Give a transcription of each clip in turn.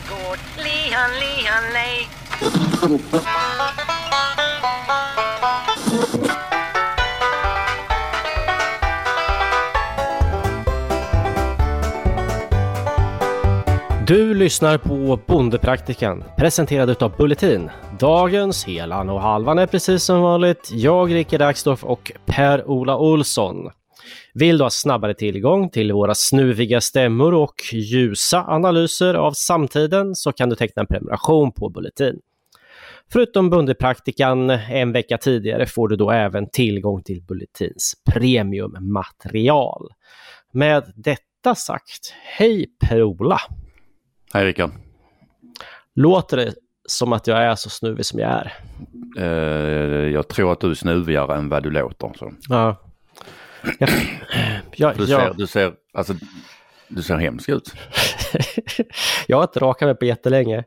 gård. Lihan, lihan, lej. Du lyssnar på Bondepraktikan presenterad av Bulletin. Dagens helan och halvan är precis som vanligt jag, Rickard Axdorff och Per-Ola Olsson. Vill du ha snabbare tillgång till våra snuviga stämmor och ljusa analyser av samtiden så kan du teckna en prenumeration på Bulletin. Förutom Bundepraktikan en vecka tidigare får du då även tillgång till Bulletins premiummaterial. Med detta sagt, hej Per-Ola! Hej Rickard. Låter det som att jag är så snuvig som jag är? Uh, jag tror att du är snuvigare än vad du låter. Så. Ja. Jag, jag, du, ser, du, ser, alltså, du ser hemsk ut. jag har inte rakat mig på jättelänge.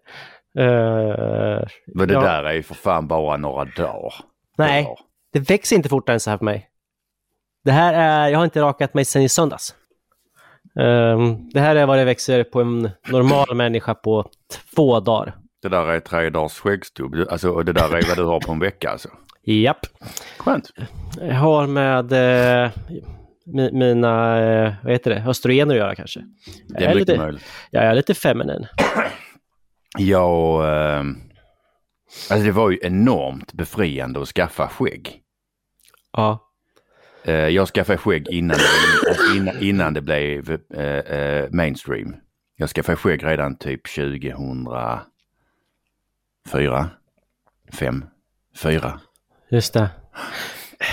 Uh, Men det jag... där är ju för fan bara några dagar. Nej, dagar. det växer inte fortare än så här för mig. Det här är, jag har inte rakat mig sedan i söndags. Um, det här är vad det växer på en normal människa på två dagar. Det där är tre dagars skäggstubb, alltså, och det där är vad du har på en vecka alltså? Japp. Skönt. Jag har med eh, mina, eh, vad heter det, östrogener att göra kanske. Det är, är lite, möjligt. Jag är lite feminin. Ja, eh, alltså det var ju enormt befriande att skaffa skägg. Ja. Eh, jag skaffade skägg innan, innan, innan det blev eh, eh, mainstream. Jag skaffade skägg redan typ 2004, 5, 4. Just det.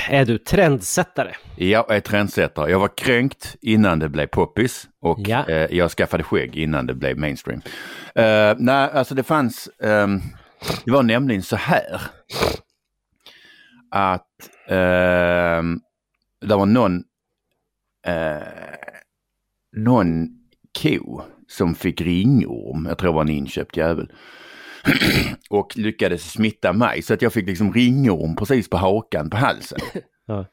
Är du trendsättare? Jag är trendsättare. Jag var kränkt innan det blev poppis och ja. eh, jag skaffade skägg innan det blev mainstream. Uh, nej, alltså det fanns, um, det var nämligen så här att uh, det var någon, uh, någon ko som fick ringorm, jag tror det var en inköpt jävel och lyckades smitta mig så att jag fick liksom ringorm precis på hakan på halsen. Ja.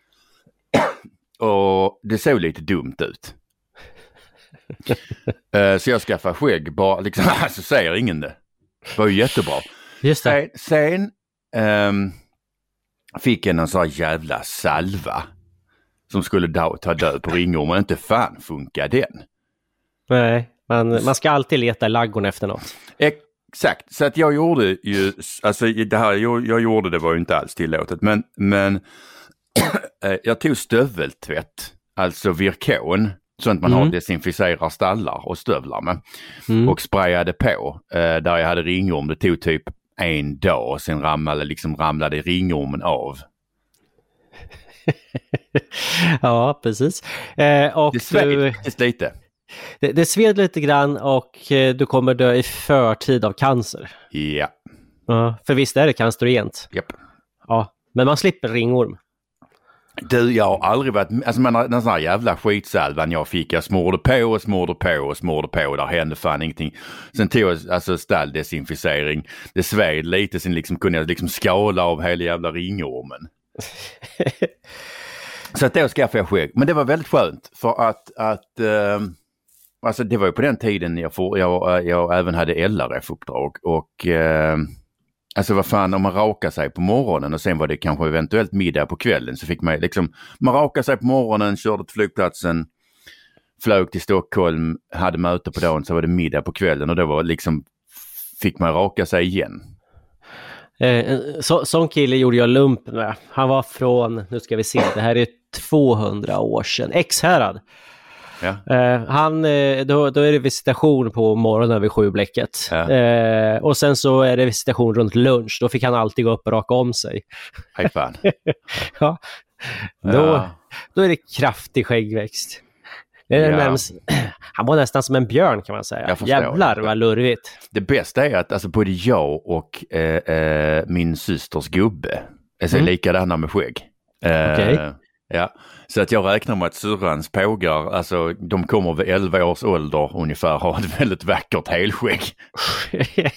Och det såg lite dumt ut. uh, så jag skaffade skägg bara, liksom, så säger ingen det. Det var ju jättebra. Just det. Sen, sen um, fick jag någon sån här jävla salva som skulle da, ta död på ringormen. Inte fan funkar den. Nej, man, man ska alltid leta i laggorna efter något. Exakt, så att jag gjorde ju, alltså det här jag, jag gjorde det var ju inte alls tillåtet, men, men eh, jag tog stöveltvätt, alltså virkon, sånt man mm. har desinficerar stallar och stövlar med. Mm. Och sprayade på eh, där jag hade ringorm. Det tog typ en dag sen ramlade, liksom ramlade ringormen av. ja, precis. Eh, och det sved lite. Det, det sved lite grann och eh, du kommer dö i förtid av cancer. Ja. Ja, för visst är det cancerogent? Japp. Ja, men man slipper ringorm. Du, jag har aldrig varit, alltså man, den sån här jävla skitsalvan jag fick, jag smorde på och smorde på och smorde på och där hände fan ingenting. Sen tog jag alltså stalldesinficering, det sved lite, sen liksom kunde jag liksom skala av hela jävla ringormen. Så att då skaffade jag skägg, men det var väldigt skönt för att, att uh, Alltså det var ju på den tiden jag, får, jag, eh, jag även hade LRF-uppdrag och eh, alltså vad fan om man rakar sig på morgonen och sen var det kanske eventuellt middag på kvällen så fick man liksom, man rakade sig på morgonen, körde till flygplatsen, flög till Stockholm, hade möte på dagen så var det middag på kvällen och då var liksom, fick man raka sig igen. Eh, så, sån kille gjorde jag lump med. Han var från, nu ska vi se, det här är 200 år sedan, Ekshärad. Ja. Eh, han, eh, då, då är det visitation på morgonen vid sjublecket. Ja. Eh, och sen så är det visitation runt lunch. Då fick han alltid gå upp och raka om sig. Hej fan. ja. Då, då är det kraftig skäggväxt. Ja. han var nästan som en björn kan man säga. Jävlar vad lurvigt. Det bästa är att alltså, både jag och eh, eh, min systers gubbe är mm. likadana med skägg. Eh, okay. Ja, så att jag räknar med att syrrans pågar, alltså de kommer vid 11 års ålder ungefär ha ett väldigt vackert helskägg.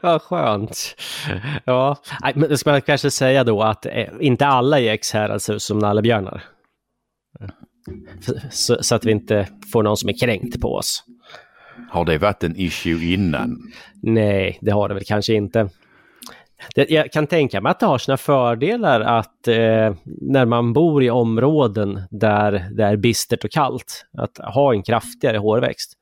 Vad skönt. Ja, men det ska man kanske säga då att eh, inte alla i Ekshärad ser ut som nallebjörnar. Så, så, att vi inte får någon som är kränkt på oss. Har det varit en issue innan? Nej, det har det väl kanske inte. Det, jag kan tänka mig att det har sina fördelar att eh, när man bor i områden där det är bistert och kallt, att ha en kraftigare hårväxt.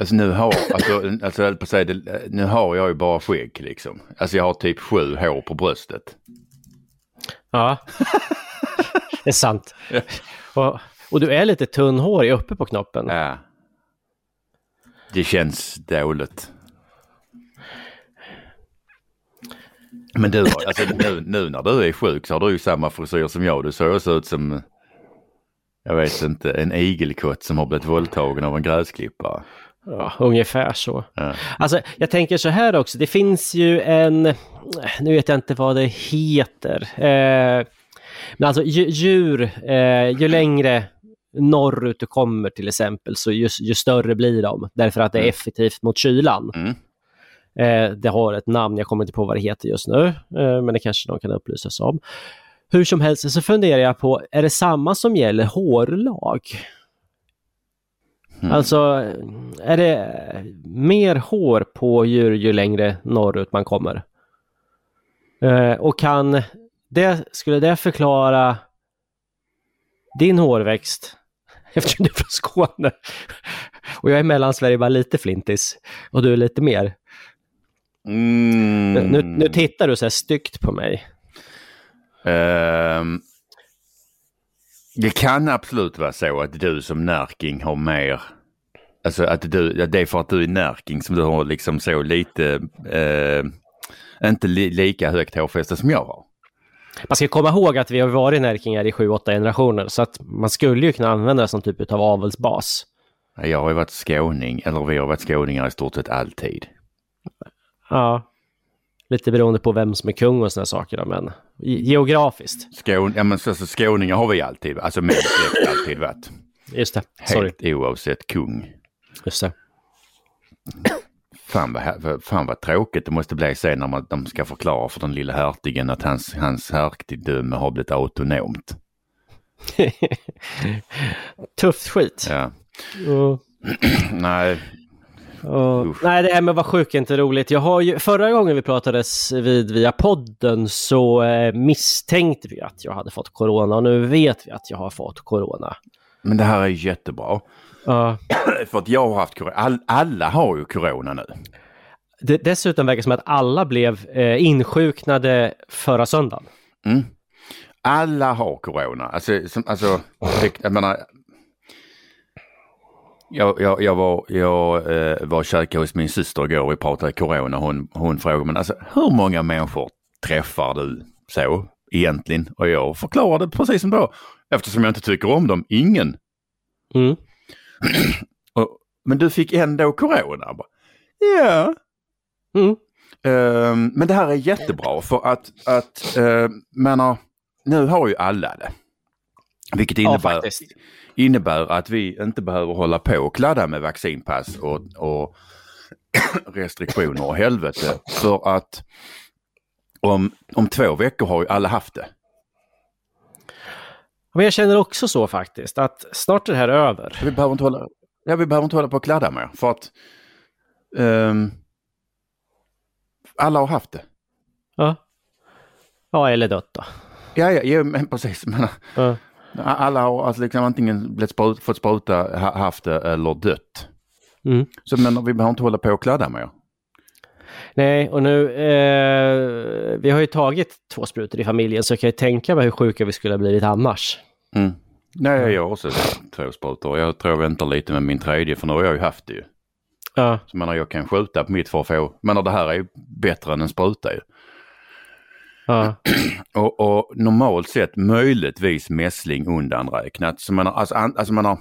Alltså nu har, alltså, alltså, på det, nu har jag ju bara skägg liksom. Alltså jag har typ sju hår på bröstet. Ja, det är sant. Och, och du är lite tunnhårig uppe på knoppen. Ja. Det känns dåligt. Men du, alltså, nu, nu när du är sjuk så har du ju samma frisyr som jag. Du ser också ut som, jag vet inte, en igelkott som har blivit våldtagen av en gräsklippare. Ja, ungefär så. Ja. Alltså, jag tänker så här också, det finns ju en, nu vet jag inte vad det heter, eh, men alltså ju, djur, eh, ju längre norrut du kommer till exempel, så ju, ju större blir de, därför att det är Mm. effektivt mot kylan. Mm. Eh, det har ett namn, jag kommer inte på vad det heter just nu, eh, men det kanske någon kan upplysas om. Hur som helst så funderar jag på, är det samma som gäller hårlag? Mm. Alltså, är det mer hår på djur ju längre norrut man kommer? Eh, och kan det, skulle det förklara din hårväxt? Eftersom du är från Skåne. Och jag är mellan Sverige bara lite flintis. Och du är lite mer. Mm. Nu, nu tittar du så här styggt på mig. Ehm, det kan absolut vara så att du som närking har mer, alltså att du, det är för att du är närking som du har liksom så lite, eh, inte li, lika högt hårfäste som jag har. Man ska komma ihåg att vi har varit närkingar i sju, åtta generationer. Så att man skulle ju kunna använda det som typ av avelsbas. Jag har ju varit skåning, eller vi har varit skåningar i stort sett alltid. Ja. Lite beroende på vem som är kung och sådana saker då, men ge- geografiskt. Skån, ja, men så, så skåningar har vi alltid, alltså min släkt alltid varit. Just det, sorry. Helt oavsett kung. Just det. Fan vad, vad- fan vad tråkigt det måste bli sen när man, de ska förklara för den lilla hertigen att hans, hans hertigdöme har blivit autonomt. Tufft skit. Ja. Och, Nej, och, nej, det här med att vara sjuk är inte roligt. Jag har ju, förra gången vi pratades vid via podden så eh, misstänkte vi att jag hade fått corona och nu vet vi att jag har fått corona. men det här är jättebra. Ja. För att jag har haft corona. All, alla har ju corona nu. Det, dessutom verkar det som att alla blev eh, insjuknade förra söndagen. Mm. Alla har corona. Alltså, som, alltså jag menar. Jag, jag, jag var, jag, eh, var och käkade hos min syster igår och vi pratade corona. Hon, hon frågade men alltså hur många människor träffar du så egentligen? Och jag förklarade precis som då. Eftersom jag inte tycker om dem. Ingen. Mm. Och, men du fick ändå corona? Ja. Mm. Ehm, men det här är jättebra för att, att uh, menar, nu har ju alla det. Vilket Ja, innebär, faktiskt. innebär att vi inte behöver hålla på och kladda med vaccinpass och, och restriktioner och helvete. För att om, om två veckor har ju alla haft det. Men jag känner också så faktiskt, att snart är det här över. Vi behöver inte hålla, ja, vi behöver inte hålla på och kladda mer. För att ehm, alla har haft det. Ja, ja eller dött då. Ja, ja, ja men precis. Men, Ja. Alla har alltså liksom antingen blivit sprut, fått spruta, ha, haft det eller dött. Mm. Så men vi behöver inte hålla på och kladda mer. Nej, och nu, eh, vi har ju tagit två sprutor i familjen så jag kan ju tänka mig hur sjuka vi skulle ha blivit annars. Mm. Nej, jag har också två sprutor. Jag tror jag väntar lite med min tredje för nu har jag ju haft det ju. Ja, Så menar, jag kan skjuta på mitt för att få, men det här är ju bättre än en spruta ju. Ja, Och, och normalt sett möjligtvis mässling undanräknat. Så man har, alltså, an, alltså man har,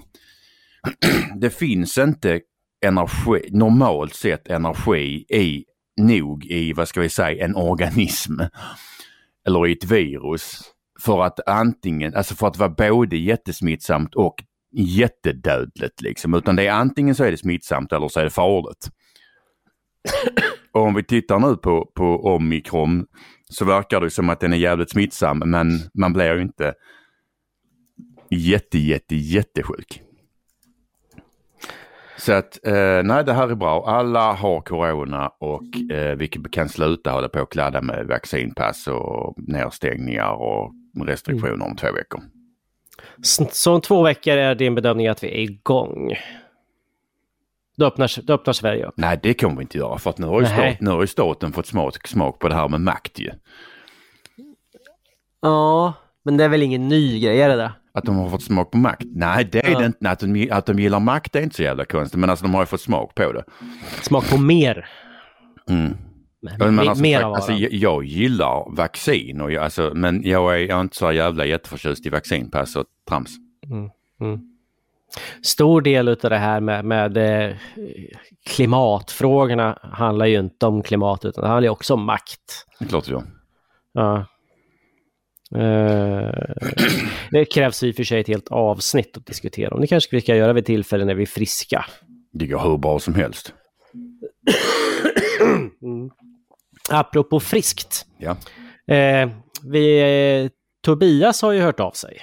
det finns inte energi, normalt sett energi i, nog i, vad ska vi säga, en organism. Eller i ett virus. För att antingen, alltså för att vara både jättesmittsamt och jättedödligt liksom. Utan det är antingen så är det smittsamt eller så är det farligt. Och om vi tittar nu på, på omikron så verkar det som att den är jävligt smittsam men man blir ju inte jätte, jätte, jättesjuk. Så att eh, nej, det här är bra. Alla har corona och eh, vi kan sluta hålla på och kladda med vaccinpass och nedstängningar och restriktioner om två veckor. Så om två veckor är din bedömning att vi är igång? Då öppnar, då öppnar Sverige upp? Nej, det kommer vi inte göra för att nu har ju, Nej. stat, nu har ju staten fått smak, smak på det här med makt ju. Ja, men det är väl ingen ny grej, är det det? Att de har fått smak på makt? Nej, det är Ja. det inte. Att de, att de gillar makt är inte så jävla konstigt, men alltså de har ju fått smak på det. Smak på mer. Mm. Men, Men me- alltså, mer av alltså, jag, jag gillar vaccin, och jag, alltså, men jag är, jag är inte så jävla jätteförtjust i vaccinpass och trams. Stor del av det här med, med eh, klimatfrågorna handlar ju inte om klimat utan det handlar ju också om makt. Det är klart jag. Ja. Eh, det krävs i och för sig ett helt avsnitt att diskutera om. Det kanske vi ska göra vid tillfällen när vi är friska. Det går hur bra som helst. Apropå friskt. Ja. Eh, vi, eh, Tobias har ju hört av sig.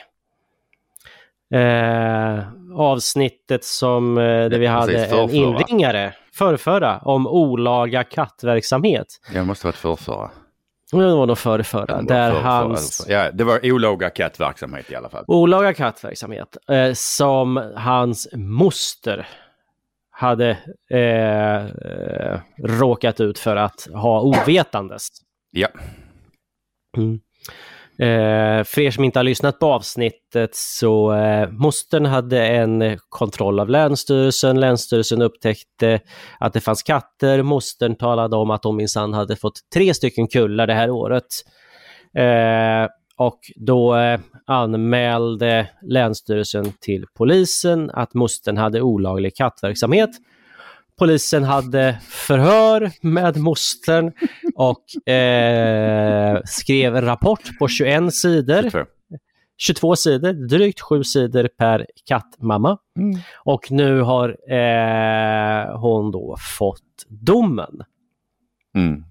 Eh, avsnittet som, eh, där vi hade precis, en inringare, förrförra, om olaga kattverksamhet. Jag måste varit förrförra. Det var nog förrförra, Det var där förrförra, hans alltså. Ja, det var olaga kattverksamhet i alla fall. olaga kattverksamhet eh, som hans moster hade eh, eh, råkat ut för att ha ovetandes. Ja, Eh, för er som inte har lyssnat på avsnittet så eh, mostern hade en kontroll av Länsstyrelsen. Länsstyrelsen upptäckte att det fanns katter. Mostern talade om att hon minsann hade fått tre stycken kullar det här året. Eh, och då eh, anmälde Länsstyrelsen till polisen att mostern hade olaglig kattverksamhet. Polisen hade förhör med mostern och eh, skrev en rapport på 21 sidor. två. 22 sidor, drygt 7 sidor per kattmamma. Och nu har eh, hon då fått domen. Mm.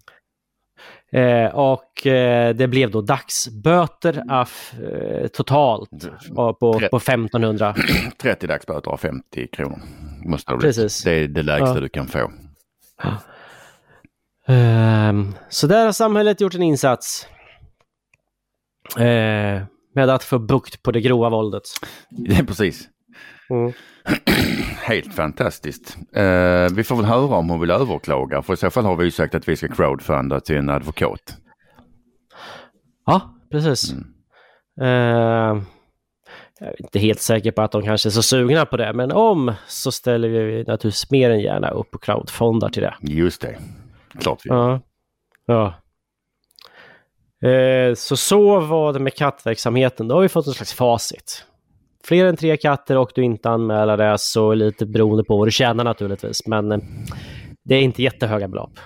Eh, och eh, det blev då dagsböter af, eh, totalt på, på, på 1500. 30 dagsböter och 50 kronor. Måste det. Precis. Det är det lägsta Ja. du kan få. Ehm, så där har samhället gjort en insats. Med att få bukt på det grova våldet. Precis. Mm. Helt fantastiskt. Eh, vi får väl höra om hon vill överklaga. För i så fall har vi ju sagt att vi ska crowdfunda till en advokat. Ja, precis. Ehm, jag är inte helt säker på att de kanske är så sugna på det, men om så ställer vi naturligtvis mer än gärna upp och crowdfundar till det. Just det. Klart vi Ja. ja. Eh, så så var det med kattverksamheten. Då har vi fått en slags facit. Fler än tre katter och du inte anmäler det, så lite beroende på vad du tjänar naturligtvis. Men eh, det är inte jättehöga belopp.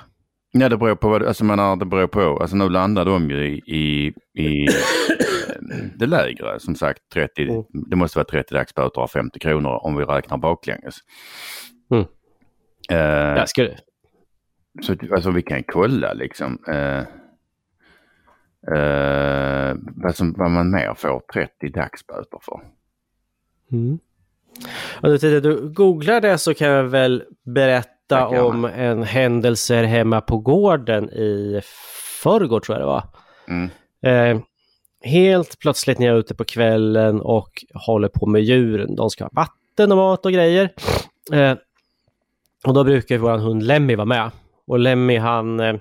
Nej, det beror på vad, alltså menar, det beror på. Alltså nu landar de ju i, i, i det lägre, som sagt 30, Mm. det måste vara 30 dagsböter och 50 kronor om vi räknar baklänges. Mm. Eh, Jag skulle, Så att- alltså vi kan kolla liksom. Eh, eh, vad, som, vad man mer får 30 dagsböter för. Mm. Och du, tittar, du googlar det så kan jag väl berätta Johan. om en händelse hemma på gården i förrgår tror jag det var. Mm. Eh, helt plötsligt när jag är ute på kvällen och håller på med djuren. De ska ha vatten och mat och grejer. Eh, och då brukar vår hund Lemmy vara med. Och Lemmy han eh,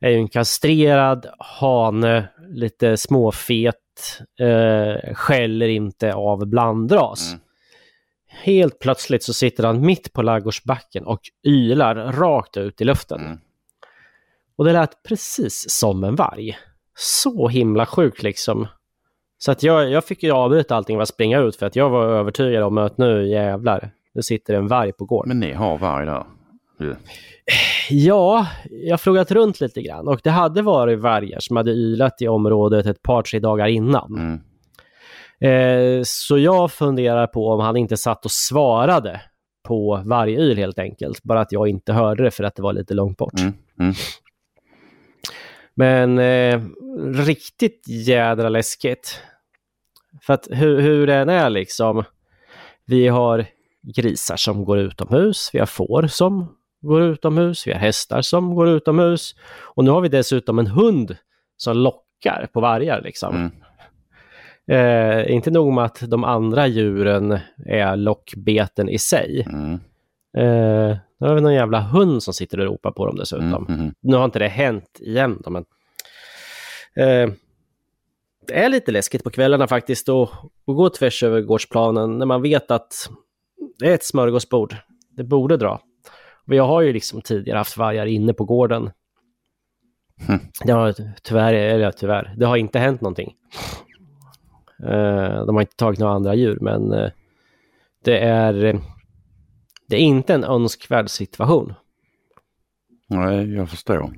är ju en kastrerad hane, lite småfet, eh, skäller inte av blandras. Mm. Helt plötsligt så sitter han mitt på ladugårdsbacken och ylar rakt ut i luften. Mm. Och det lät precis som en varg. Så himla sjukt liksom. Så att jag, jag fick ju avbryta allting och springa ut för att jag var övertygad om att nu jävlar, nu sitter en varg på gården. Men ni har varg där? Du. Ja, jag har frågat runt lite grann och det hade varit vargar som hade ylat i området ett par, tre dagar innan. Mm. Eh, så jag funderar på om han inte satt och svarade på vargyl helt enkelt. Bara att jag inte hörde det för att det var lite långt bort. Mm. Mm. Men eh, riktigt jädra läskigt. För att hur, hur den är liksom. Vi har grisar som går utomhus, vi har får som går utomhus, vi har hästar som går utomhus och nu har vi dessutom en hund som lockar på vargar liksom. Mm. Eh, inte nog med att de andra djuren är lockbeten i sig. Mm. Eh, nu har vi någon jävla hund som sitter och ropar på dem dessutom. Mm. Mm. Nu har inte det hänt igen då, men eh, det är lite läskigt på kvällarna faktiskt att, att gå tvärs över gårdsplanen när man vet att det är ett smörgåsbord. Det borde dra. Jag har ju liksom tidigare haft vargar inne på gården. Mm. Det har tyvärr, eller tyvärr, det har inte hänt någonting. Eh, de har inte tagit några andra djur, men eh, det är, det är inte en önskvärd situation. Nej, jag förstår.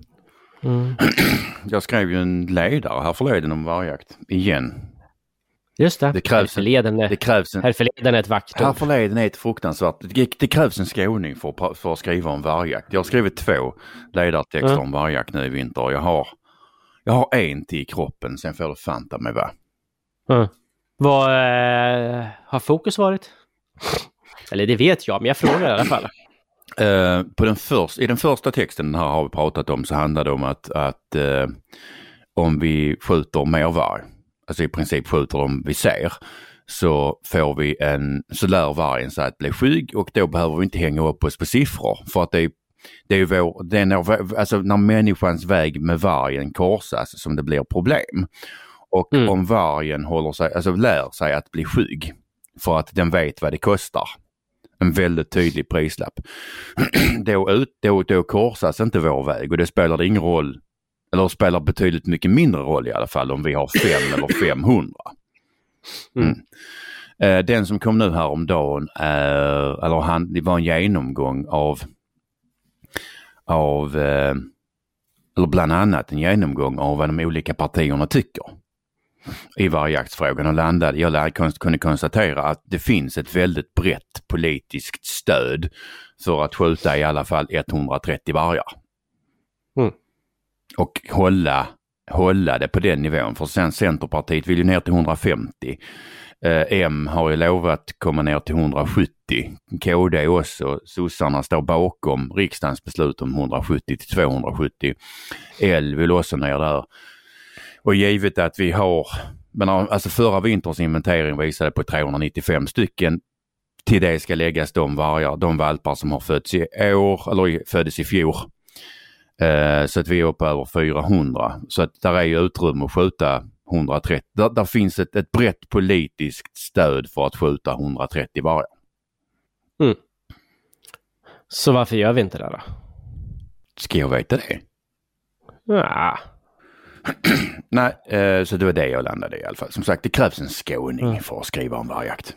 Mm. Jag skrev ju en ledare här förleden om vargjakt. Igen. Just det. Det krävs, en, härförleden, är, det krävs en, härförleden är ett vackert ord. Härförleden är ett fruktansvärt, det, det krävs en skåning för, för att skriva om vargjakt. Jag har skrivit två ledartexter Mm. om vargjakt nu i vinter. Jag har, jag har en till i kroppen, sen får det fanta mig va. Mm. Vad eh, har fokus varit? Eller det vet jag, men jag frågar i alla fall. Eh, på den först, I den första texten här har vi pratat om så handlar det om att, att eh, om vi skjuter mer varg, alltså i princip skjuter dem vi ser, så får vi en, så lär vargen sig att bli skygg och då behöver vi inte hänga upp oss på siffror för att det är det är vår, det är när, alltså när människans väg med vargen korsas som det blir problem. Och Mm. om vargen håller sig, alltså lär sig att bli skygg för att den vet vad det kostar. En väldigt tydlig prislapp. då, ut, då, då korsas inte vår väg och det spelar ingen roll, eller spelar betydligt mycket mindre roll i alla fall om vi har fem eller 500. Mm. Mm. Eh, Den som kom nu häromdagen är, eller han, det var en genomgång av, av eh, eller bland annat en genomgång av vad de olika partierna tycker i vargjaktsfrågan och landade, jag kunde konstatera att det finns ett väldigt brett politiskt stöd för att skjuta i alla fall 130 vargar. Och hålla, hålla det på den nivån för sen Centerpartiet vill ju ner till 150. Eh, M har ju lovat komma ner till 170. KD också. Sossarna står bakom riksdagens beslut om 170 till 270. L vill också ner där. Och givet att vi har, men alltså förra vinterns inventering visade på 395 stycken. Till det ska läggas de vargar, de valpar som har fötts i år, eller föddes i fjol. Eh, så att vi är uppe över 400. Så att där är ju utrymme att skjuta 130. Där, där finns ett, ett brett politiskt stöd för att skjuta 130 vargar. Så varför gör vi inte det då? Ska jag veta det? Ja, Nej, eh, så det var det jag landade i alla fall. Som sagt, det krävs en skåning Mm. för att skriva om vargjakt.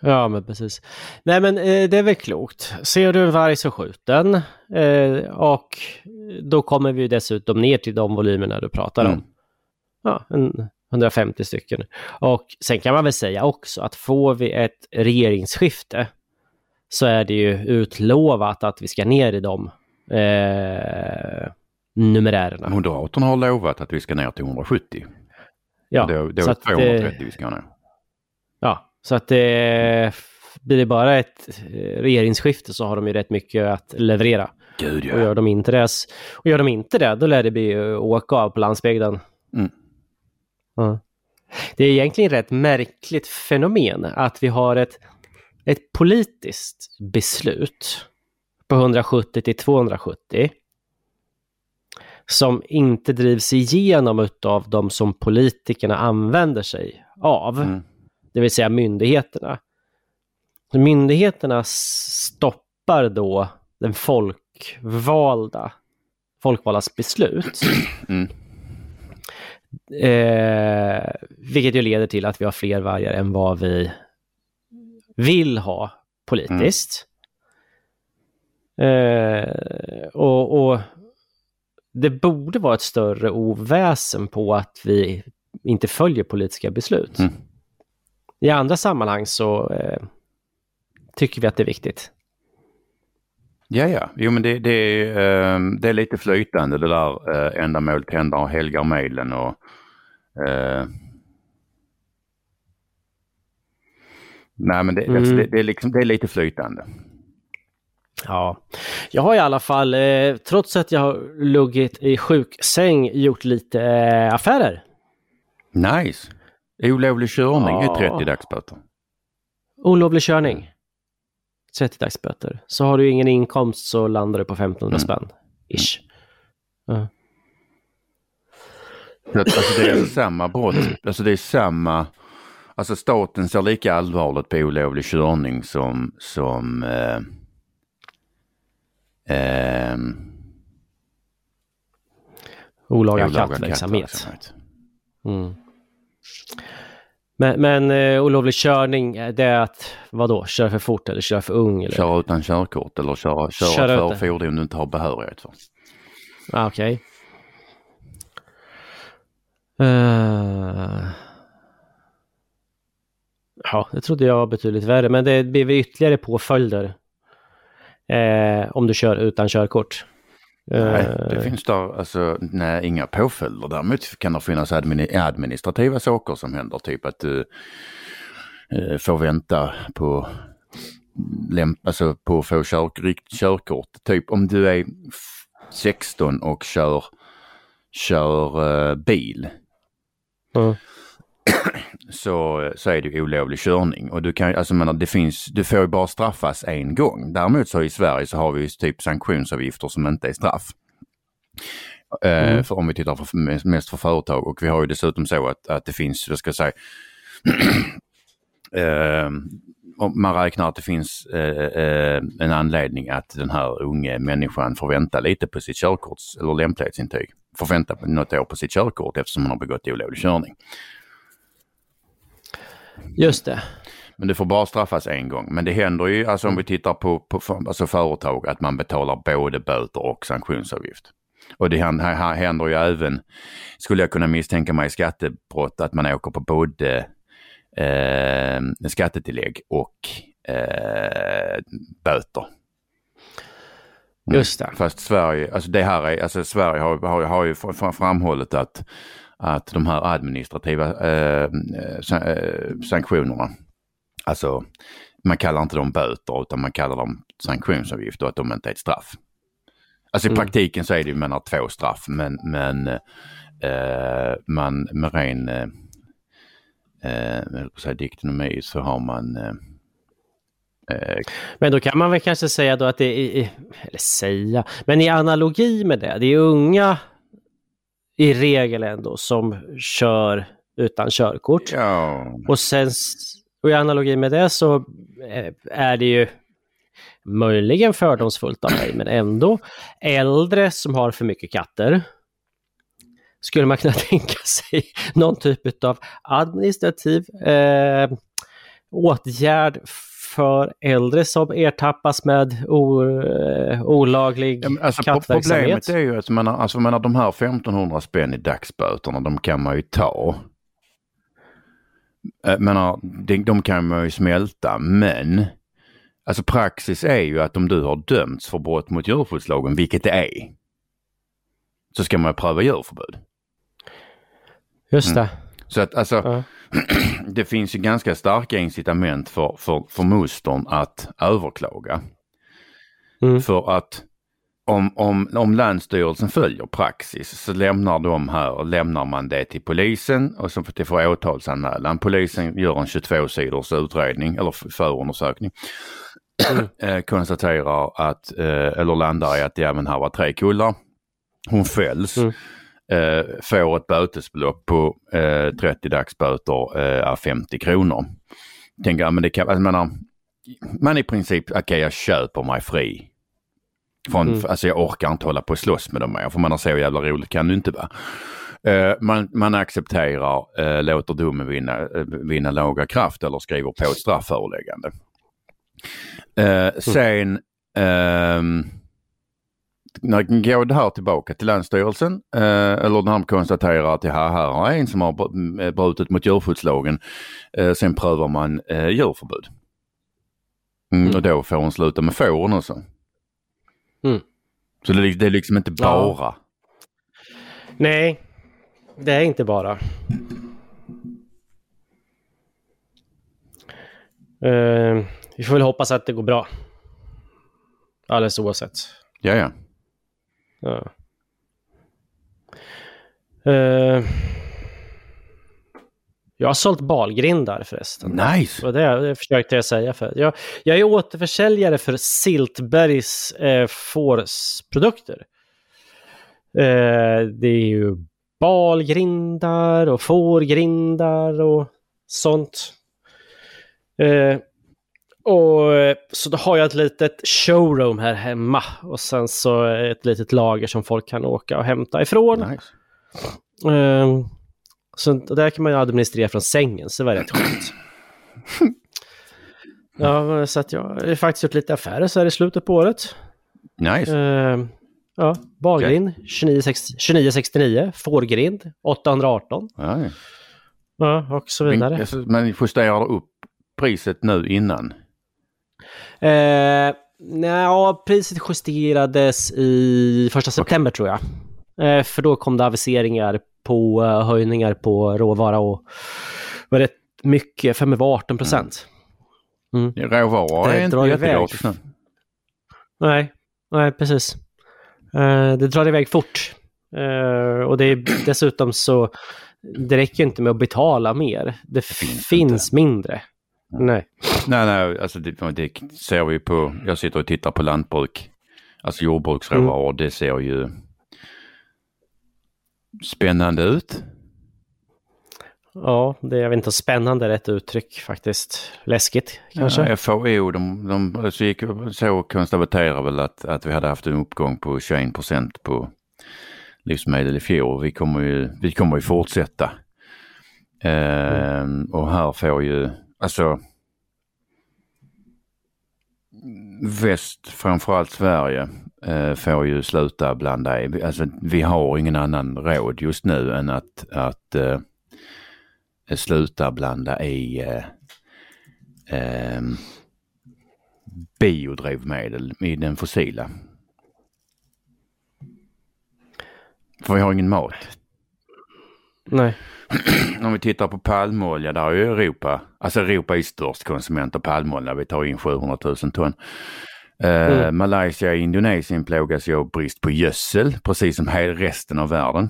Ja men precis. Nej men eh, det är väl klokt. Ser du en varg så skjut den. Eh, och då kommer vi dessutom ner till de volymerna du pratar om. Mm. Ja, en 150 stycken. Och sen kan man väl säga också att får vi ett regeringsskifte så är det ju utlovat att vi ska ner i de eh, numerärerna. Moderaterna har lovat att vi ska ner till 170. Ja, då då är så det att, eh, 230 vi ska ner. Ja, så att det blir det bara ett eh, regeringsskifte så har de ju rätt mycket att leverera. Gud Och gör de inte det, och gör de inte det, då lär det bli eh, åka av på landsbygden. Mm. Ja. Det är egentligen ett märkligt fenomen att vi har ett, ett politiskt beslut på 170 till 270 som inte drivs igenom av de som politikerna använder sig av Mm. Det vill säga myndigheterna. Myndigheterna stoppar då den folkvalda, folkvaldas beslut. Mm. Eh, vilket ju leder till att vi har fler vargar än vad vi vill ha politiskt. Eh, och, och det borde vara ett större oväsen på att vi inte följer politiska beslut. Mm. I andra sammanhang så eh, tycker vi att det är viktigt. Ja, ja. Jo, men det, det, är, eh, det är lite flytande det där eh, ändamålet händer och helgar medlen och eh, Nej men det, Mm. alltså, det, det, är liksom, det är lite flytande. Ja, jag har i alla fall, eh, trots att jag har luggit i sjuksäng, gjort lite eh, affärer. Nice. Olovlig körning Ja. är 30 dagsböter. Olovlig körning. 30 dagsböter. Så har du ingen inkomst så landar du på 1500 Mm. spänn. Ish. Ja. Så att, alltså det är samma brott, alltså det är samma, alltså staten ser lika allvarligt på olovlig körning som, som eh, ehm, Olaga, kattverksamhet. Mm. Men, men eh, olovlig körning, eh, det är att vadå, köra för fort eller köra för ung? Eller? Köra utan körkort eller köra, köra, Köra för fordon du inte har behörighet för. Ah, Okej. Eh, Ja, det trodde jag var betydligt värre, men det blir ytterligare påföljder eh, om du kör utan körkort. Nej, det Eh, finns där alltså, nej, inga påföljder. Däremot kan det finnas admini- administrativa saker som händer. Typ att du eh, får vänta på, alltså, på att få kör- körkort. Typ om du är f- 16 och kör, kör eh, bil mm. så, så är det olovlig körning. Och du kan, alltså, menar, det finns, du får ju bara straffas en gång. Däremot så i Sverige så har vi ju typ sanktionsavgifter som inte är straff. Eh, Mm. för om vi tittar för, mest- för företag och vi har ju dessutom så att, att det finns, jag ska säga, om man räknar att det finns eh, eh, en anledning att den här unge människan får vänta lite på sitt körkorts eller lämplighetsintyg. Får vänta något år på sitt körkort eftersom han har begått olovlig körning. Just det. Men det får bara straffas en gång. Men det händer ju, alltså om vi tittar på, på alltså företag, att man betalar både böter och sanktionsavgift. Och det här händer ju även, skulle jag kunna misstänka mig i skattebrott, att man åker på både eh, skattetillägg och eh, böter. Just det. Fast Sverige, alltså det här är, alltså Sverige har, har, har ju fr- framhållit att, att de här administrativa eh, eh, sanktionerna, alltså man kallar inte dem böter utan man kallar dem sanktionsavgift och att de inte är ett straff. Alltså i Mm. praktiken så är det ju menar två straff men, men eh, man med ren eh, eh, diktonomi så har man eh, eh, Men då kan man väl kanske säga då att det är, eller säga, men i analogi med det, det är unga i regel ändå som kör utan körkort. ja, Och sen, och i analogi med det så eh, är det ju möjligen fördomsfullt av mig, men ändå äldre som har för mycket katter. Skulle man kunna tänka sig någon typ av administrativ eh, åtgärd för äldre som ertappas med o, eh, olaglig Ja, men alltså, kattverksamhet? problemet är ju att man, alltså, man, de här 1500 spänn i dagsböterna, de kan man ju ta. Eh, menar, de, de kan man ju smälta, men alltså praxis är ju att om du har dömts för brott mot djurskyddslagen, vilket det är, så ska man pröva djurförbud. Just det. Så att alltså, Ja. det finns ju ganska starka incitament för, för, för mustern att överklaga. Mm. För att om, om, om Länsstyrelsen följer praxis så lämnar de här, lämnar man det till polisen och så får det får åtalsanmälan. Polisen gör en 22 sidors utredning eller förundersökning. eh, konstaterar att, eh, eller landar i att ja men här var tre kullar. Hon fälls. Mm. Eh, får ett bötesbelopp på eh, 30 dagsböter, eh, är 50 kronor. Tänker jag, men det kan, alltså, menar, man i princip, okej jag köper mig fri. Från, Mm. Alltså jag orkar inte hålla på och slåss med dem mer för man har så jävla roligt kan du inte vara. Eh, man, man accepterar, eh, låter domen vinna, eh, vinna laga kraft eller skriver på ett strafföreläggande. Eh, sen ehm, när går det här tillbaka till Länsstyrelsen eh, eller de konstaterar att det här, här har en som har eh, brutit mot djurskyddslagen. Eh, sen prövar man eh, djurförbud. Mm, Mm. Och då får hon sluta med fåren också. Mm. Så det, är- det är liksom inte Ja. bara. Nej, det är inte bara. Eh, vi får väl hoppas att det går bra. Alldeles oavsett. Ja, ja. Ja. Eh, jag har sålt balgrindar förresten. Nice! Och det, det försökte jag säga för. Jag, jag är återförsäljare för Siltbergs eh, fårsprodukter. Eh, det är ju balgrindar och fårgrindar och sånt. Eh, och eh, så då har jag ett litet showroom här hemma och sen så ett litet lager som folk kan åka och hämta ifrån. nice. Eh, så där kan man ju administrera från sängen, så det var rätt skönt. ja, så att jag har faktiskt gjort lite affärer så här i slutet på året. Nice. Eh, ja, balgrind 2969, fårgrind 818. Ja, ja. Och så Men, vidare. alltså, men justerar upp priset nu innan? Eh, nej, priset justerades i första september tror jag. Eh, för då kom det aviseringar på eh, höjningar på råvara och var rätt mycket, för mig var 18 procent. Mm. Råvaror Det är inte jättegratis nu. Nej, nej precis. Eh, det drar iväg fort. Eh, och det är dessutom så, det räcker inte med att betala mer. Det, finns finns mindre. Nej. Nej, nej, alltså det, det ser vi på, jag sitter och tittar på lantbruk, alltså jordbruksråvaror, det ser ju spännande ut. Ja, det är jag vet inte, spännande rätt uttryck faktiskt. Läskigt kanske. Ja, FAO, de, de alltså gick, så konstaterade väl att, att vi hade haft en uppgång på 21 procent på livsmedel i fjol. Vi kommer ju, vi kommer ju fortsätta. Ehm, och här får ju, alltså väst, framförallt Sverige, eh, får ju sluta blanda i. Alltså, vi har ingen annan råd just nu än att, att eh, sluta blanda i eh, eh, biodrivmedel i den fossila. För vi har ingen mat. Nej. Om vi tittar på palmolja, där är ju Europa, alltså Europa är störst konsument av palmolja, vi tar in 700 000 ton. Eh, Mm. Malaysia och Indonesien plågas ju av brist på gödsel, precis som hela resten av världen.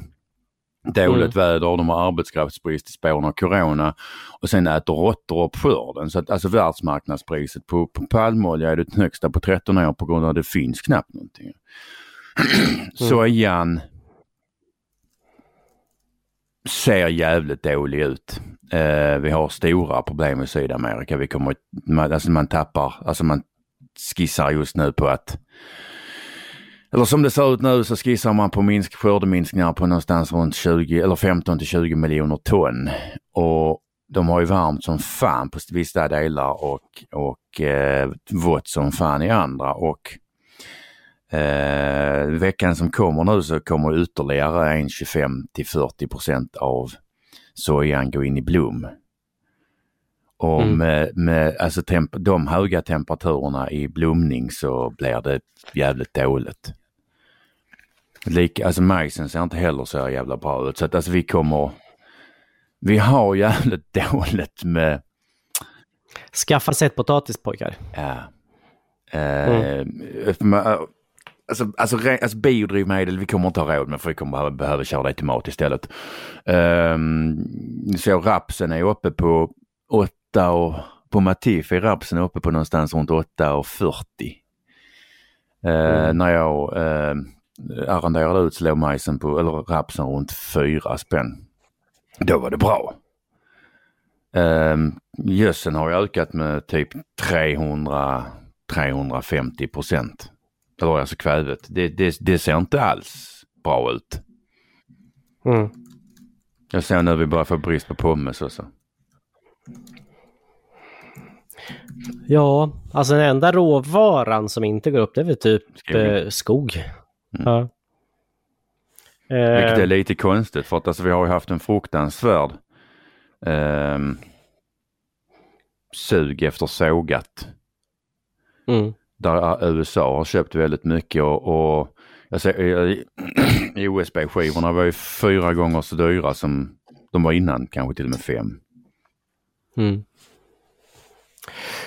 Dåligt väder, de har arbetskraftsbrist i spåren av corona och sen äter råttor upp skörden. Så att alltså världsmarknadspriset på, på palmolja är det högsta på 13 år på grund av att det finns knappt någonting. Sojan ser jävligt dålig ut. Eh, vi har stora problem i Sydamerika. Vi kommer, man, alltså man tappar, alltså man skissar just nu på att eller som det ser ut nu så skissar man på minsk, skördeminskningar på någonstans runt 20 eller 15 till 20 miljoner ton. Och de har ju varmt som fan på vissa delar och, och eh, vått som fan i andra. Och eh, veckan som kommer nu så kommer ytterligare en 25 till 40 procent av sojan gå in i blom. Och Mm. med, med alltså temp- de höga temperaturerna i blomning så blir det jävligt dåligt. Lika, alltså majsen ser inte heller så jävla bra ut så att alltså vi kommer, vi har jävligt dåligt med, Skaffa sättpotatis pojkar. ja, eh, ma- Alltså, alltså, re- alltså biodrivmedel, vi kommer inte ha råd med för vi kommer behöva, behöva köra det till mat istället. Um, så rapsen är uppe på 8 och på Matif är rapsen uppe på någonstans runt 8,40. Uh, När jag uh, arrenderade ut så låg majsen på, eller rapsen runt 4 spänn. Då var det bra. Um, gödseln har ökat med typ 300-350 procent. Eller alltså kvävet. Det, det, det ser inte alls bra ut. Mm. Jag ser nu att vi börjar få brist på pommes också. Ja, alltså den enda råvaran som inte går upp det är väl typ Skog. eh, skog. Ja. Mm. Vilket är Eh, lite konstigt för att alltså, vi har ju haft en fruktansvärd ehm, sug efter sågat. mm. Där USA har köpt väldigt mycket och, och jag ser, OSB-skivorna var ju fyra gånger så dyra som de var innan, kanske till och med fem. Mm.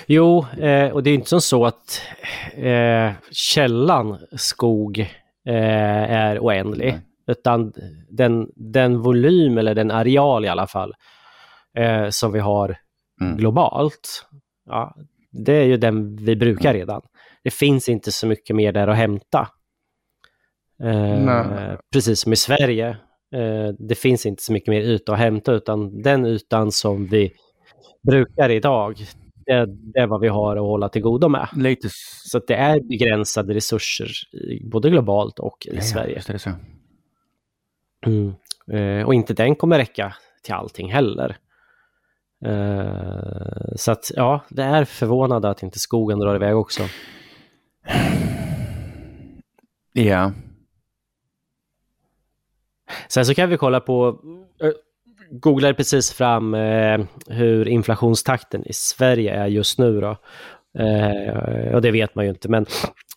Jo, eh, och det är inte som så att eh, källan skog eh, är oändlig. Nej. Utan den, den volym, eller den areal i alla fall, eh, som vi har Mm. globalt, ja, det är ju den vi brukar redan. Det finns inte så mycket mer där att hämta. Eh, precis som i Sverige. Eh, det finns inte så mycket mer yta att hämta, utan den ytan som vi brukar idag, det, det är vad vi har att hålla till godo med. Lite... Så att det är begränsade resurser, både globalt och i Ja, Sverige. så. Mm. Eh, och inte den kommer räcka till allting heller. Eh, så att ja, det är förvånande att inte skogen drar iväg också. Ja, Sen så kan vi kolla på, googlade precis fram eh, hur inflationstakten i Sverige är just nu då. Eh, och det vet man ju inte, men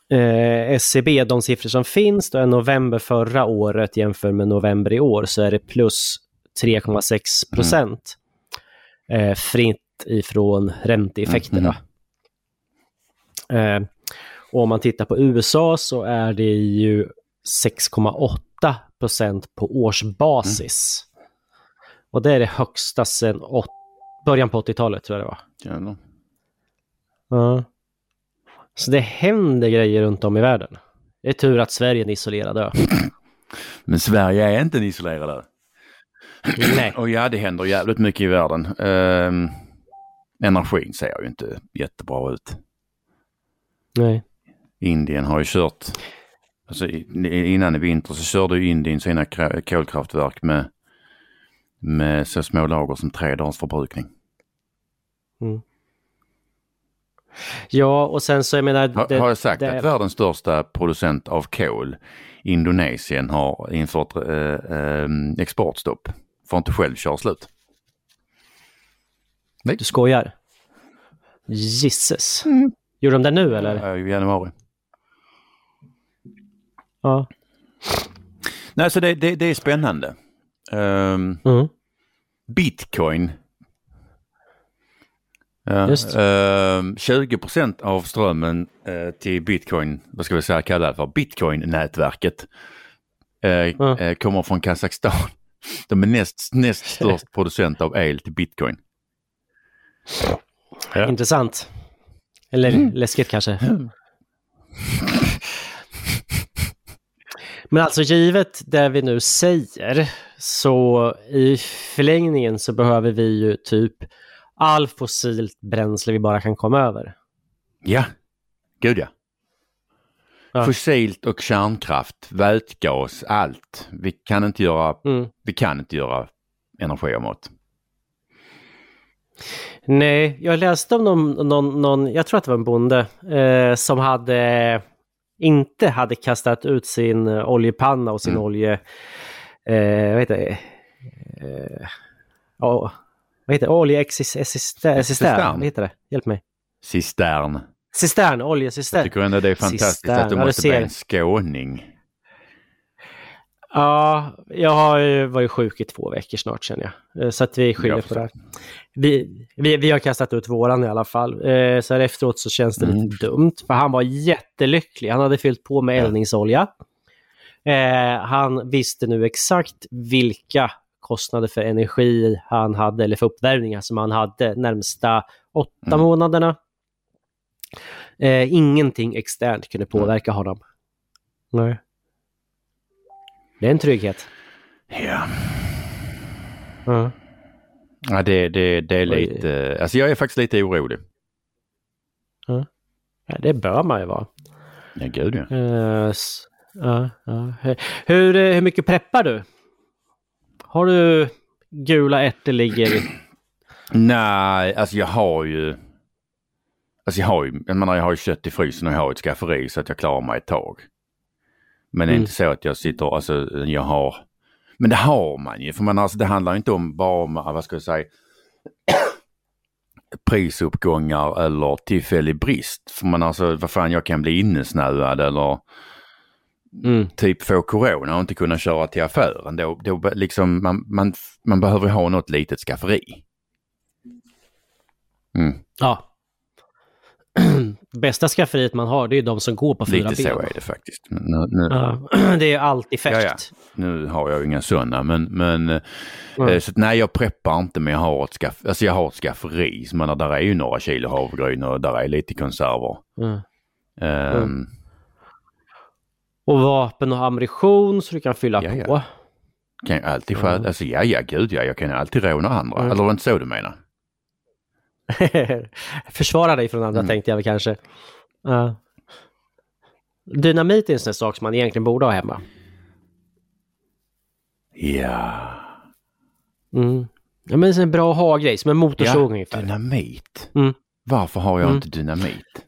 eh, SCB, de siffror som finns, då är november förra året jämfört med november i år så är det plus 3,6 procent. Eh, fritt ifrån ränteeffekter. då. Eh, och om man tittar på USA så är det ju 6,8 procent på årsbasis. Och det är det högsta sedan början på 80-talet tror jag det var. jävlar. Ja. Så det händer grejer runt om i världen. Det är tur att Sverige är en isolerad ö. Men Sverige är inte en isolerad ö. Nej. Och ja, det händer jävligt mycket i världen. Ehm, energin ser ju inte jättebra ut. Nej. Indien har ju kört, alltså innan i vinter så körde ju Indien sina kolkraftverk med, med så små lager som tre dagars förbrukning. Ja, och sen så jag menar... Det- har jag sagt det- att världens största producent av kol, Indonesien, har infört eh, eh, exportstopp? Får inte själv köra slut. Du skojar? Gisses. Gjorde de det nu eller? I januari. Ja. Nej, så det, det, det är spännande. Ehm, Mm. Bitcoin. Ja, Just. ehm, 20 av strömmen eh, till Bitcoin, vad ska vi säga kalla det för, Bitcoin-nätverket eh, kommer från Kazakstan. De är näst, näst störst producent av el till Bitcoin. Ja. Intressant. Eller läskigt kanske. Men alltså givet det vi nu säger så i förlängningen så behöver vi ju typ all fossilt bränsle vi bara kan komma över. Ja, gud ja. Ja. Fossilt och kärnkraft, vätgas, allt. Vi kan inte göra, Mm. vi kan inte göra energi av mat. Nej, jag läste om någon, någon, någon, jag tror att det var en bonde, eh, som hade inte hade kastat ut sin eh, oljepanna och sin Mm. olje... Eh, vad heter det? Eh, ja, vad heter det? Oljeexistern? Existern. Vad heter det? Hjälp mig. Cistern. Cistern, Jag oljecistern. tycker ändå det är fantastiskt Cistern. att Ja, du måste bli ser. en skåning. Ja, jag har ju varit sjuk i två veckor snart känner jag. Eh, Så att vi skyller Jag på det. här. Vi, vi, vi har kastat ut våran i alla fall. Eh, Så här efteråt så känns det Mm. lite dumt. För han var jättelycklig. Han hade fyllt på med Ja. eldningsolja. Eh, han visste nu exakt vilka kostnader för energi han hade, eller för uppvärmningar som han hade närmsta åtta Mm. månaderna. Eh, ingenting externt kunde påverka honom. Nej. Det är en trygghet. Ja, Ja. ja det, det, det är Oj. lite, alltså jag är faktiskt lite orolig. Ja, det bör man ju vara. Ja, gud ja. S- ja, ja. Hur, eh, hur mycket preppar du? Har du gula ärtor ligger? Nej, alltså jag har ju, alltså jag har ju, jag menar jag har ju kött i frysen och jag har ett skafferi så att jag klarar mig ett tag. Men det är Mm. inte så att jag sitter, alltså jag har, men det har man ju, för man, alltså, det handlar inte om bara om, vad ska jag säga, prisuppgångar eller tillfällig brist. För man alltså, vad fan jag kan bli innesnöad eller Mm. typ få corona och inte kunna köra till affären. Då, då liksom, man, man, man behöver ha något litet skafferi. Mm. Ja. bästa skafferiet man har, det är de som går på fyra Lite ben. så är det faktiskt. Nu, nu, Ja, det är alltid ja, färskt. ja. nu har jag inga sådana men, men Mm. så att, nej jag preppar inte men jag har ett, skaff, alltså jag har ett skafferi. Så där är ju några kilo havregryn och där är lite konserver. Mm. Ehm, Och vapen och ammunition så du kan fylla Ja, ja. på. Kan jag alltid stjäla, Mm. alltså ja ja gud ja, jag kan ju alltid råna andra. Mm. Eller var det inte så du menar? Försvara dig från andra Mm. tänkte jag väl kanske. Ja. Dynamit är en sån sak som man egentligen borde ha hemma. Ja. Mm. Ja, men det är en bra ha-grej, som en motorsåg ungefär. dynamit. Mm. Varför har jag Mm. inte dynamit?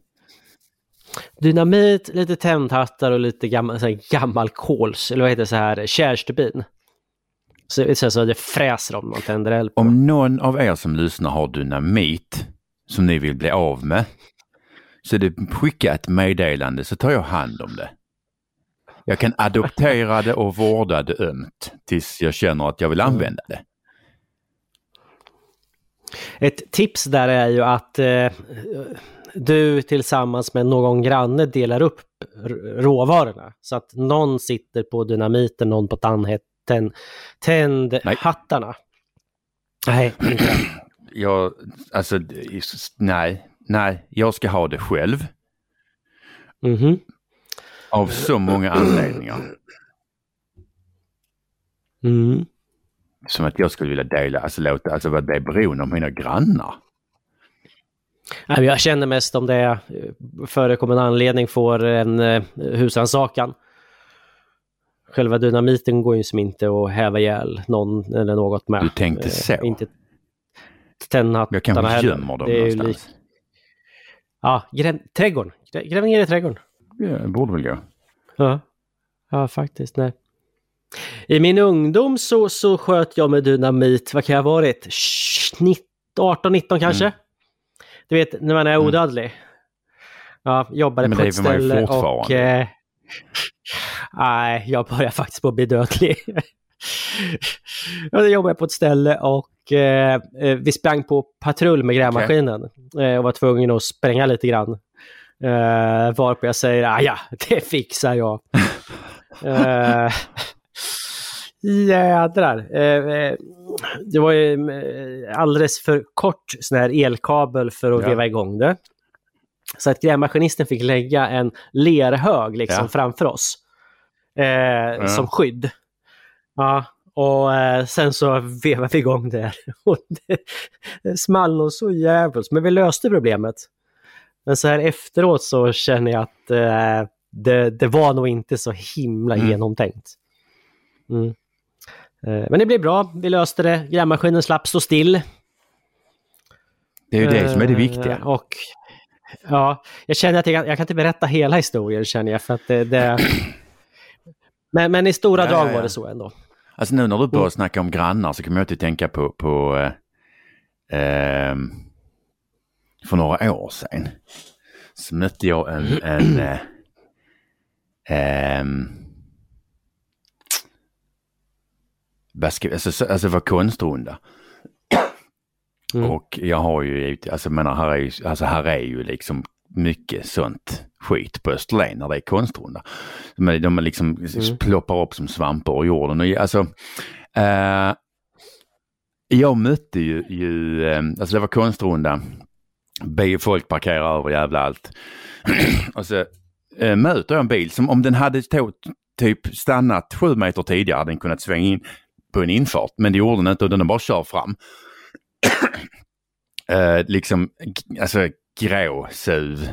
Dynamit, lite tändhattar och lite gammal, så här, gammal kols, eller vad heter det, så här, kärstubin. Så, så, så det fräser om man tänder eld på. Om någon av er som lyssnar har dynamit som ni vill bli av med så det, skicka ett meddelande så tar jag hand om det. Jag kan adoptera det och vårda det ömt tills jag känner att jag vill använda det. Ett tips där är ju att eh, du tillsammans med någon granne delar upp råvarorna. Så att någon sitter på dynamiten, någon på tandhet- tänd, tändhattarna. Nej, inte det. Jag, alltså, nej, nej, jag ska ha det själv Mhm. av så många anledningar. Mm. Som att jag skulle vilja dela, alltså låta, alltså vad det är beroende av mina grannar. Nej, Jag känner mest om det eh, förekommer anledning får en eh, husrannsakan. Själva dynamiten går ju som inte att häva ihjäl någon eller något med. Du tänkte Eh, så? Inte tändhattarna Jag kanske heller. gömmer dem Det någonstans. lik- Ja, gräv, trädgården. Grä- Gräv ner i trädgården. Ja, det borde väl gå. Ja, ja faktiskt. Nej. I min ungdom så, så sköt jag med dynamit, vad kan jag ha varit? 18-19 kanske? Mm. Du vet, när man är Mm. odödlig. Ja, jobbade Men på det ett är man ju ställe och... Eh, nej, jag börjar faktiskt på att bli dödlig. jag jobbade på ett ställe och eh, eh, vi sprang på patrull med grävmaskinen. Eh, och var tvungen att spränga lite grann. Eh, varpå jag säger, ah, ja, det fixar jag. eh, jädrar. Eh, eh, det var ju alldeles för kort sån här elkabel för att Ja. veva igång det. Så att grävmaskinisten fick lägga en lerhög liksom Ja. framför oss. Eh, Som skydd. Ja, och eh, sen så vevade vi igång det. Och det, det small nog så jävligt. Men vi löste problemet. Men så här efteråt så känner jag att eh, det, det var nog inte så himla Mm. genomtänkt. Mm. Eh, men det blev bra. Vi löste det. Grävmaskinen slapp stå still. Det är ju det som är det Eh, viktiga. Och, ja, jag känner att jag, kan- jag kan inte berätta hela historien känner jag. För att det, det... Men, men i stora Ja, drag ja, var det så ändå. Alltså nu när du börjar Mm. snacka om grannar så kommer jag att tänka på, på eh, ehm, för några år sedan. Så mötte jag en, en eh, ska, alltså, så- alltså var konstrunda. Mm. Och jag har ju, alltså, menar, här är ju, alltså här är ju liksom mycket sånt skit på Österlen när det är konstrunda. De, de liksom Mm. ploppar upp som svampar ur jorden. Och, alltså, eh, jag mötte ju, ju eh, alltså det var konstrunda, folk parkerar över jävla allt. och så eh, möter jag en bil som om den hade to- typ stannat sju meter tidigare hade den kunnat svänga in på en infart. Men det gjorde den inte utan den bara kör fram. eh, liksom, alltså grå SUV.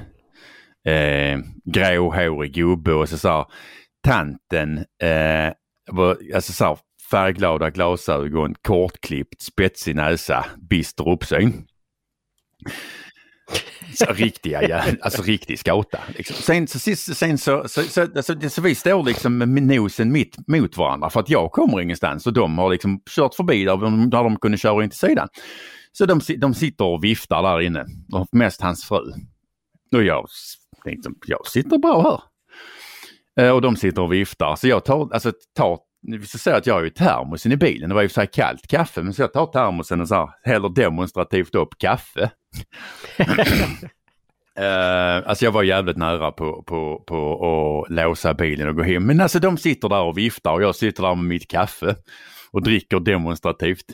Eh, gråhårig gubbe och så sa tanten, eh, var, alltså så färgglada glasögon, kortklippt, spetsig näsa, bister uppsyn. Så riktiga, ja, alltså riktig skata. Liksom. Sen, så, sen så, så, så, alltså, så vi står liksom med nosen mitt mot varandra för att jag kommer ingenstans och de har liksom kört förbi där, de- där de kunde köra in till sidan. Så de, de sitter och viftar där inne, och mest hans fru. Och jag tänkte, jag sitter bra här. Eh, Och de sitter och viftar, så jag tar, alltså tar, ska säga att jag har ju termosen i bilen, det var ju så här kallt kaffe, men så jag tar termosen och så här, häller demonstrativt upp kaffe. Uh, alltså jag var jävligt nära på, på, på att låsa bilen och gå hem. Men alltså de sitter där och viftar och jag sitter där med mitt kaffe och dricker demonstrativt.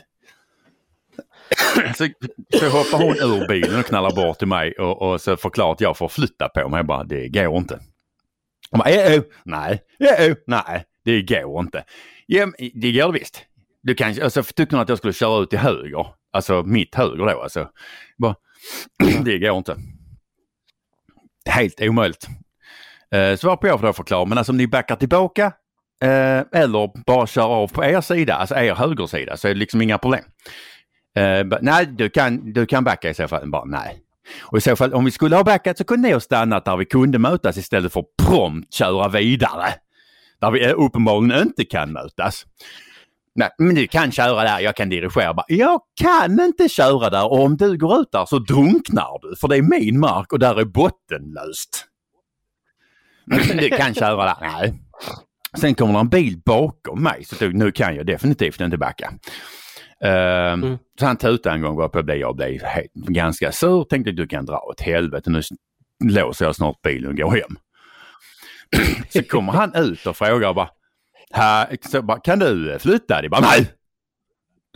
så, så hoppar hon ur bilen och knallar bort till mig och, och så förklarar att jag får flytta på mig. Jag bara, det går inte. Hon bara, äh, äh nej, äh, äh, nej, det går inte. Ja, det går det visst. Du kan, alltså, tyckte hon att jag skulle köra ut till höger. Alltså mitt höger då alltså. Bara, det går inte. Helt omöjligt. Eh, svar på jag får då förklara, men alltså om ni backar tillbaka eh, eller bara kör av på er sida, alltså er högersida, så är det liksom inga problem. Eh, nej, du kan, du kan backa i så fall. Bara, nej. Och i så fall, om vi skulle ha backat så kunde ni ha stannat där vi kunde mötas istället för att prompt köra vidare. Där vi eh, uppenbarligen inte kan mötas. Nej, men du kan köra där, jag kan dirigera. Bara, jag kan inte köra där och om du går ut där så drunknar du för det är min mark och där är bottenlöst. du kan köra där. Nej. Sen kommer det en bil bakom mig så nu kan jag definitivt inte backa. Uh, mm. Så han tutade en gång var på det jag blev ganska sur. Tänkte du kan dra åt helvete. Nu låser jag snart bilen och går hem. så kommer han ut och frågar bara här, så bara, kan du flytta? Det bara, nej!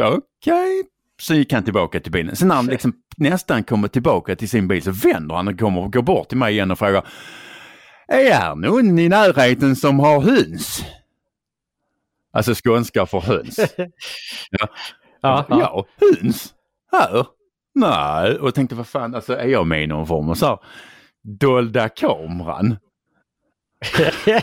Okej. Okay. Så gick han tillbaka till bilen. Sen när han liksom nästan kommer tillbaka till sin bil så vänder han och kommer och går bort till mig igen och frågar Är någon i närheten som har höns? Alltså skånska för höns. Ja, ja, ja höns? Här? Nej, och jag tänkte vad fan, alltså är jag med i någon form av så här dolda kameran?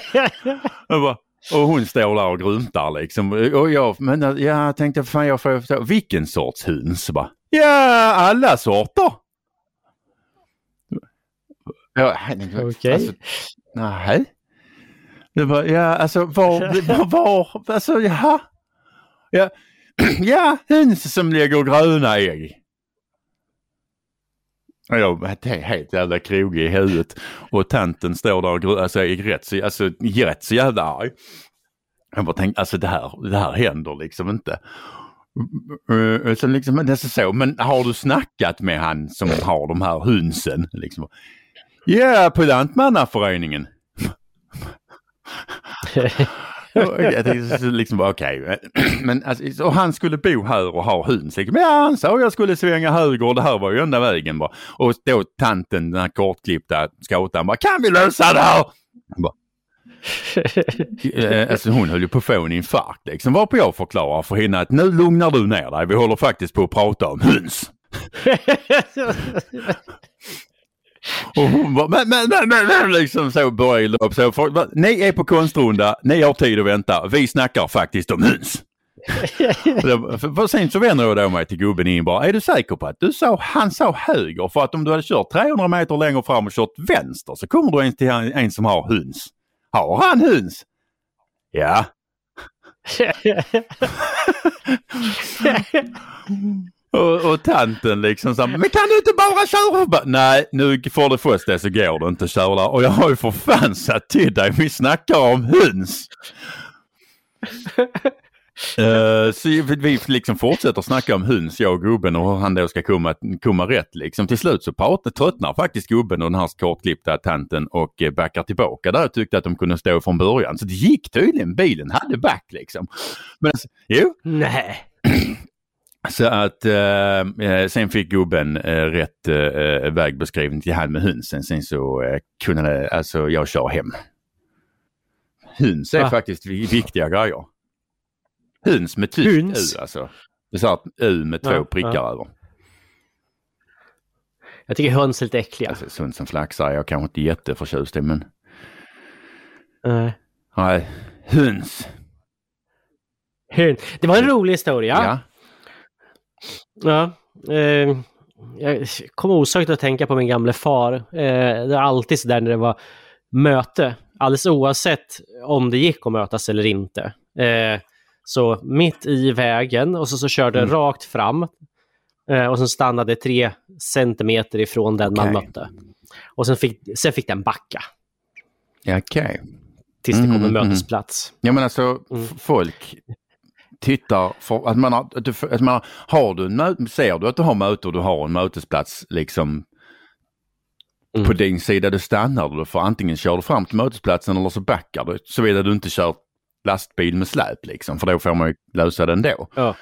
jag bara, och hon står där och gruntar liksom. Och jag, men ja, jag tänkte, fan jag får förstå, vilken sorts höns? Bara, ja, alla sorter. Ja, Okej. Okay. Alltså, nej. Det var, ja, alltså var, var, var, alltså jaha. Ja, ja, höns som lägger gröna ägg. Jag är helt jävla krogig i huvudet. Och tanten står där och alltså, är rätt så, alltså, rätt så jävla arg. Jag bara tänkte, alltså det här, det här händer liksom inte. Uh, så liksom, det är så, men har du snackat med han som har de här hönsen? Liksom? Ja, på Lantmannaföreningen. jag tänkte liksom bara okej. Okay. Men alltså, och han skulle bo här och ha hus. Liksom, ja, han sa jag skulle svänga höger och det här var ju enda vägen bara. Och då tanten, den här kortklippta scoutaren bara, kan vi lösa det här? Bara, Eh, alltså hon höll ju på att få en infarkt liksom. Varpå jag förklarar för henne att nu lugnar du ner dig. Vi håller faktiskt på att prata om höns. Och hon bara, men, men, men, men, men liksom så började upp. Så för, ni är på konstrunda, ni har tid att vänta. Vi snackar faktiskt om höns. för sen så vänder jag då mig till gubben in bara, är du säker på att du sa, han sa höger för att om du hade kört 300 meter längre fram och kört vänster så kommer du in till en, en som har höns. Har han höns? Ja. och, och tanten liksom så men kan du inte bara köra? Nej, nu får du först det så går det inte att köra. Och jag har ju för fan sagt till dig, vi snackar om höns. Uh, så vi liksom fortsätter snacka om höns, jag och gubben och hur han då ska komma, komma rätt liksom. Till slut så pratar, tröttnar faktiskt gubben och den här kortklippta tanten och eh, backar tillbaka där och tyckte att de kunde stå från början. Så det gick tydligen, bilen hade back liksom. Men alltså, jo. Nej. Så att eh, sen fick gubben eh, rätt eh, vägbeskrivning till han med hönsen. Sen så eh, kunde alltså jag köra hem. Höns är ah. faktiskt viktiga grejer. Höns med tyskt U alltså. Det sa att U med två ja, prickar ja. över. Jag tycker höns är lite äckliga. Alltså, sånt som flaxar är jag kanske inte jätteförtjust i men... Nej. Nej, höns. Höns. Det var en rolig historia. Ja. Ja eh, jag kommer osökt att tänka på min gamle far. Eh, det är alltid sådär när det var möte, alldeles oavsett om det gick att mötas eller inte. Eh, så mitt i vägen och så, så körde mm. rakt fram eh, och sen stannade tre centimeter ifrån den okay. man mötte. Och sen fick, sen fick den backa. Okej. Okay. Tills det kom en mm, mm, mötesplats. Ja men alltså mm. folk tittar, för, att man har, att du, att man, har du en, ser du att du har möte och du har en mötesplats liksom Mm. På din sida du stannar du för antingen kör du fram till mötesplatsen eller så backar du. Såvida du inte kör lastbil med släp liksom, för då får man ju lösa det ändå. Ja.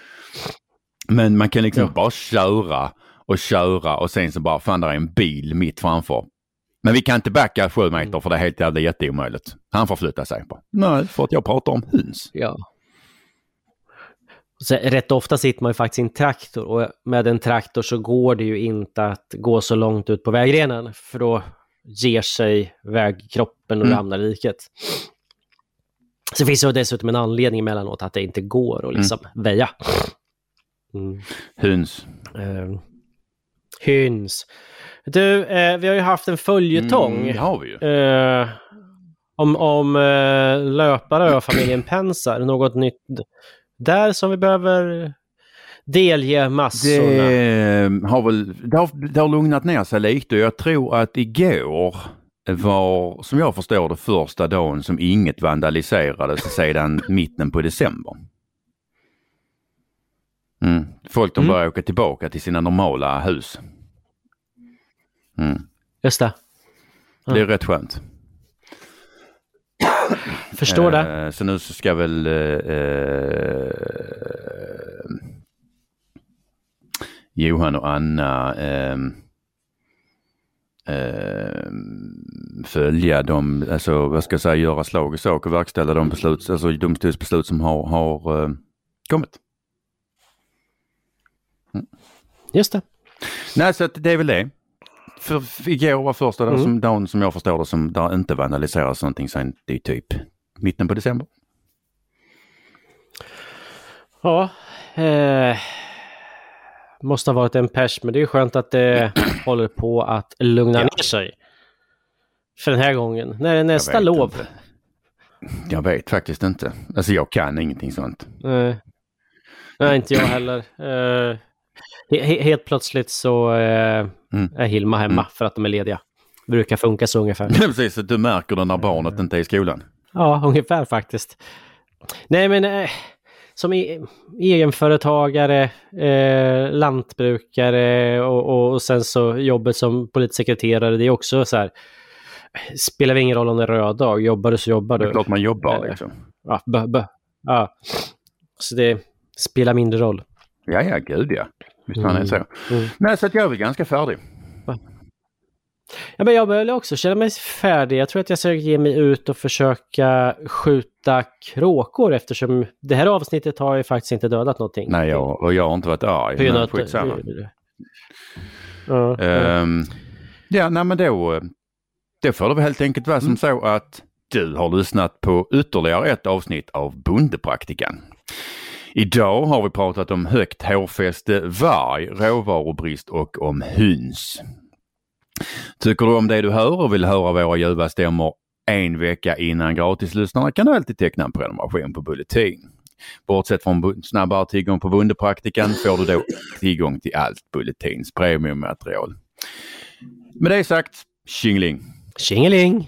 Men man kan liksom Ja. bara köra och köra och sen så bara, fan där är en bil mitt framför. Men vi kan inte backa sju meter Mm. för det är helt jävla jätteomöjligt. Han får flytta sig. Bara, Nej, för att jag pratar om höns. Ja. Så, rätt ofta sitter man ju faktiskt i en traktor och med en traktor så går det ju inte att gå så långt ut på vägrenen för då ger sig vägkroppen och Mm. ramlar diket. Så finns det dessutom en anledning emellanåt att det inte går att liksom väja. Mm. Höns. Eh, hyns. Du, eh, vi har ju haft en följetong. Mm, det har vi ju. Eh, om om eh, löpare och familjen Pensar, något nytt där som vi behöver delge massorna? Det har väl det har, det har lugnat ner sig lite och jag tror att igår var, som jag förstår det, första dagen som inget vandaliserades sedan mitten på december. Mm. Folk de Mm. börjar åka tillbaka till sina normala hus. Mm. Just det. Det är rätt skönt. Förstår det. Eh, Så nu så ska väl eh, eh, Johan och Anna eh, eh, följa de, alltså vad ska jag säga, göra slag i sak och verkställa de beslut, alltså domstolsbeslut som har, har eh, kommit. Just det. Nej, så att det är väl det. För, igår var första Mm. som, dagen som jag förstår det som där inte vandaliseras någonting sen det är typ mitten på december. Ja. Eh, måste ha varit en pers, men det är skönt att det håller på att lugna Ja. ner sig. För den här gången. När är nästa lov? inte. Jag vet faktiskt inte. Alltså jag kan ingenting sånt. Eh, nej, inte jag heller. Eh, he- he- helt plötsligt så eh, Mm. är Hilma hemma Mm. för att de är lediga. Brukar funka så ungefär. Precis, du märker det när barnet inte är i skolan. Ja, ungefär faktiskt. Nej, men eh, som e egenföretagare, eh, lantbrukare och, och, och sen så jobbet som politsekreterare, det är också så här. Spelar ingen roll om det är röd dag, jobbar du så jobbar Det är du. klart man jobbar Eh, liksom. Ja, bö, bö. ja. Så det spelar mindre roll. Ja, ja, gud ja. Visst fan är det så. Mm. Nej, så att jag är väl ganska färdig. Ja, men jag börjar också känna mig färdig. Jag tror att jag ska ge mig ut och försöka skjuta kråkor eftersom det här avsnittet har ju faktiskt inte dödat någonting. Nej, jag, och jag har inte varit arg. Av Men skitsamma. Ja, ja. Ehm, ja, nej men då, då får det väl helt enkelt vara som så att du har lyssnat på ytterligare ett avsnitt av Bondepraktikan. Idag har vi pratat om högt hårfäste, varg, råvarubrist och om höns. Tycker du om det du hör och vill höra våra ljuva stämmor en vecka innan gratislyssnarna kan du alltid teckna en prenumeration på Bulletin. Bortsett från snabbare tillgång på Bondepraktikan får du då tillgång till allt Bulletins premiummaterial. Med det sagt, tjingeling! Tjingeling!